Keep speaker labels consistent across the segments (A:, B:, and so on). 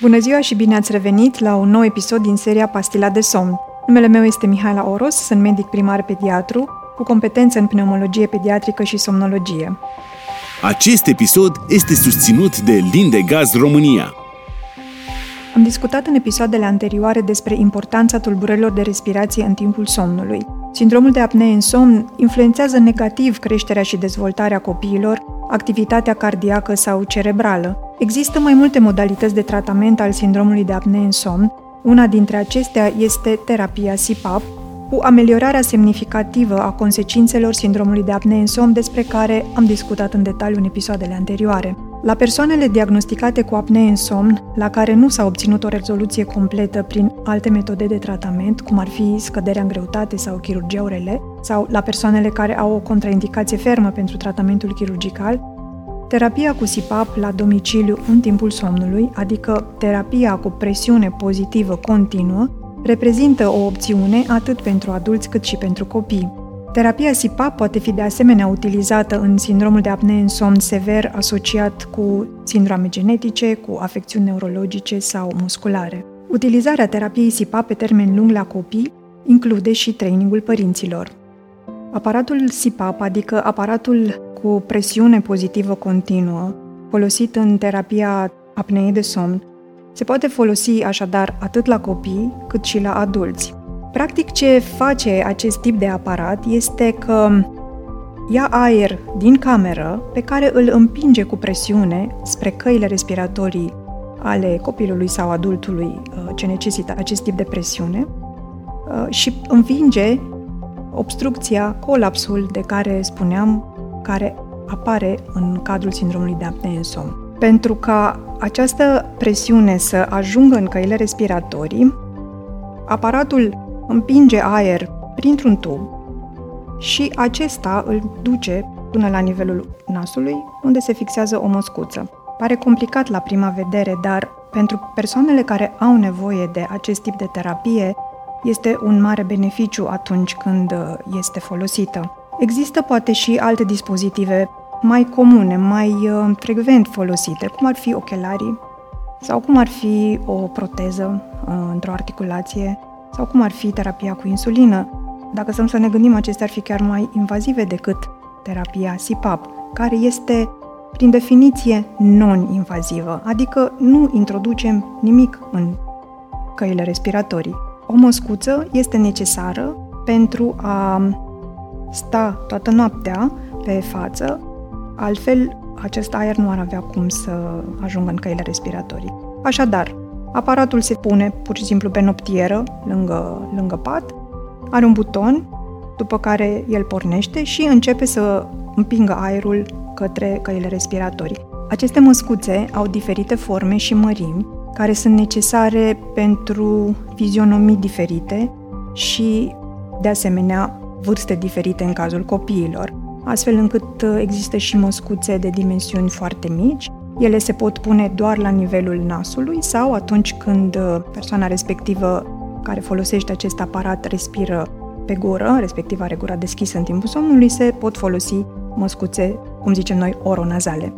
A: Bună ziua și bine ați revenit la un nou episod din seria Pastila de somn. Numele meu este Mihaela Oros, sunt medic primar pediatru cu competență în pneumologie pediatrică și somnologie.
B: Acest episod este susținut de Lindegaz România.
A: Am discutat în episoadele anterioare despre importanța tulburărilor de respirație în timpul somnului. Sindromul de apnee în somn influențează negativ creșterea și dezvoltarea copiilor, activitatea cardiacă sau cerebrală. Există mai multe modalități de tratament al sindromului de apnee în somn. Una dintre acestea este terapia CPAP, cu ameliorarea semnificativă a consecințelor sindromului de apnee în somn despre care am discutat în detaliu în episoadele anterioare. La persoanele diagnosticate cu apnee în somn, la care nu s-a obținut o rezoluție completă prin alte metode de tratament, cum ar fi scăderea în greutate sau chirurgia urele, sau la persoanele care au o contraindicație fermă pentru tratamentul chirurgical, terapia cu SIPAP la domiciliu în timpul somnului, adică terapia cu presiune pozitivă continuă, reprezintă o opțiune atât pentru adulți cât și pentru copii. Terapia SIPAP poate fi de asemenea utilizată în sindromul de apnee în somn sever asociat cu sindrome genetice, cu afecțiuni neurologice sau musculare. Utilizarea terapiei SIPAP pe termen lung la copii include și trainingul părinților. Aparatul SIPAP, adică aparatul cu presiune pozitivă continuă, folosit în terapia apneei de somn, se poate folosi așadar atât la copii cât și la adulți. Practic, ce face acest tip de aparat este că ia aer din cameră pe care îl împinge cu presiune spre căile respiratorii ale copilului sau adultului uh, ce necesită acest tip de presiune uh, și învinge obstrucția, colapsul de care spuneam, care apare în cadrul sindromului de apnee în somn. Pentru ca această presiune să ajungă în căile respiratorii, aparatul împinge aer printr-un tub și acesta îl duce până la nivelul nasului, unde se fixează o măscuță. Pare complicat la prima vedere, dar pentru persoanele care au nevoie de acest tip de terapie, este un mare beneficiu atunci când este folosită. Există poate și alte dispozitive mai comune, mai uh, frecvent folosite, cum ar fi ochelarii sau cum ar fi o proteză uh, într-o articulație sau cum ar fi terapia cu insulină. Dacă stăm să ne gândim, acestea ar fi chiar mai invazive decât terapia SIPAP, care este, prin definiție, non-invazivă, adică nu introducem nimic în căile respiratorii. O măscuță este necesară pentru a sta toată noaptea pe față, altfel acest aer nu ar avea cum să ajungă în căile respiratorii. Așadar, Aparatul se pune pur și simplu pe noptieră, lângă, lângă pat, are un buton, după care el pornește și începe să împingă aerul către căile respiratorii. Aceste măscuțe au diferite forme și mărimi, care sunt necesare pentru fizionomii diferite și, de asemenea, vârste diferite în cazul copiilor, astfel încât există și măscuțe de dimensiuni foarte mici, ele se pot pune doar la nivelul nasului sau atunci când uh, persoana respectivă care folosește acest aparat respiră pe gură, respectiv are gura deschisă în timpul somnului, se pot folosi măscuțe, cum zicem noi, oronazale.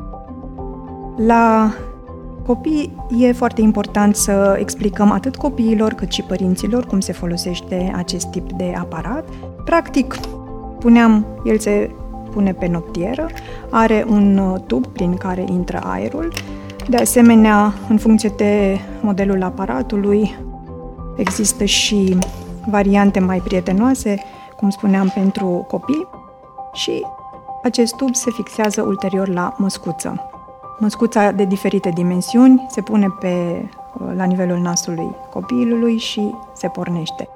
A: La copii e foarte important să explicăm atât copiilor cât și părinților cum se folosește acest tip de aparat. Practic, puneam, el se pune pe noptieră, are un uh, tub prin care intră aerul. De asemenea, în funcție de modelul aparatului, există și variante mai prietenoase, cum spuneam, pentru copii și acest tub se fixează ulterior la măscuță. Măscuța de diferite dimensiuni se pune pe, uh, la nivelul nasului copilului și se pornește.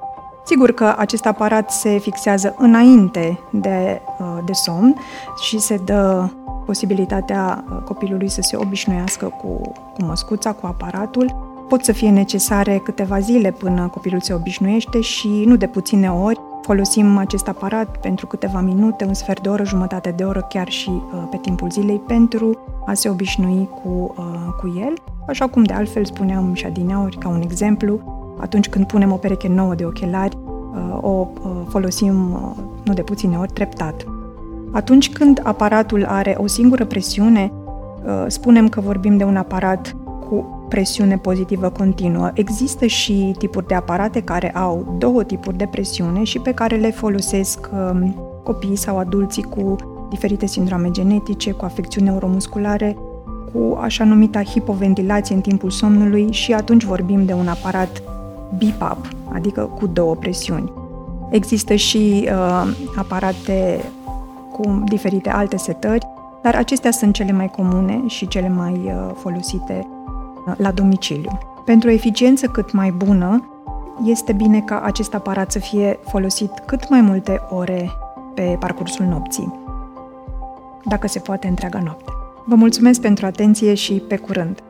A: Sigur că acest aparat se fixează înainte de, uh, de somn și se dă posibilitatea uh, copilului să se obișnuiască cu, cu măscuța, cu aparatul. Pot să fie necesare câteva zile până copilul se obișnuiește și nu de puține ori folosim acest aparat pentru câteva minute, un sfert de oră, jumătate de oră, chiar și uh, pe timpul zilei, pentru a se obișnui cu, cu el. Așa cum de altfel spuneam și adineauri, ca un exemplu, atunci când punem o pereche nouă de ochelari, uh, o uh, folosim uh, nu de puține ori treptat. Atunci când aparatul are o singură presiune, spunem că vorbim de un aparat cu presiune pozitivă continuă. Există și tipuri de aparate care au două tipuri de presiune și pe care le folosesc um, copiii sau adulții cu diferite sindrome genetice, cu afecțiuni neuromusculare, cu așa numita hipoventilație în timpul somnului și atunci vorbim de un aparat BIPAP, adică cu două presiuni. Există și uh, aparate cu diferite alte setări, dar acestea sunt cele mai comune și cele mai uh, folosite uh, la domiciliu. Pentru o eficiență cât mai bună, este bine ca acest aparat să fie folosit cât mai multe ore pe parcursul nopții, dacă se poate întreaga noapte. Vă mulțumesc pentru atenție și pe curând!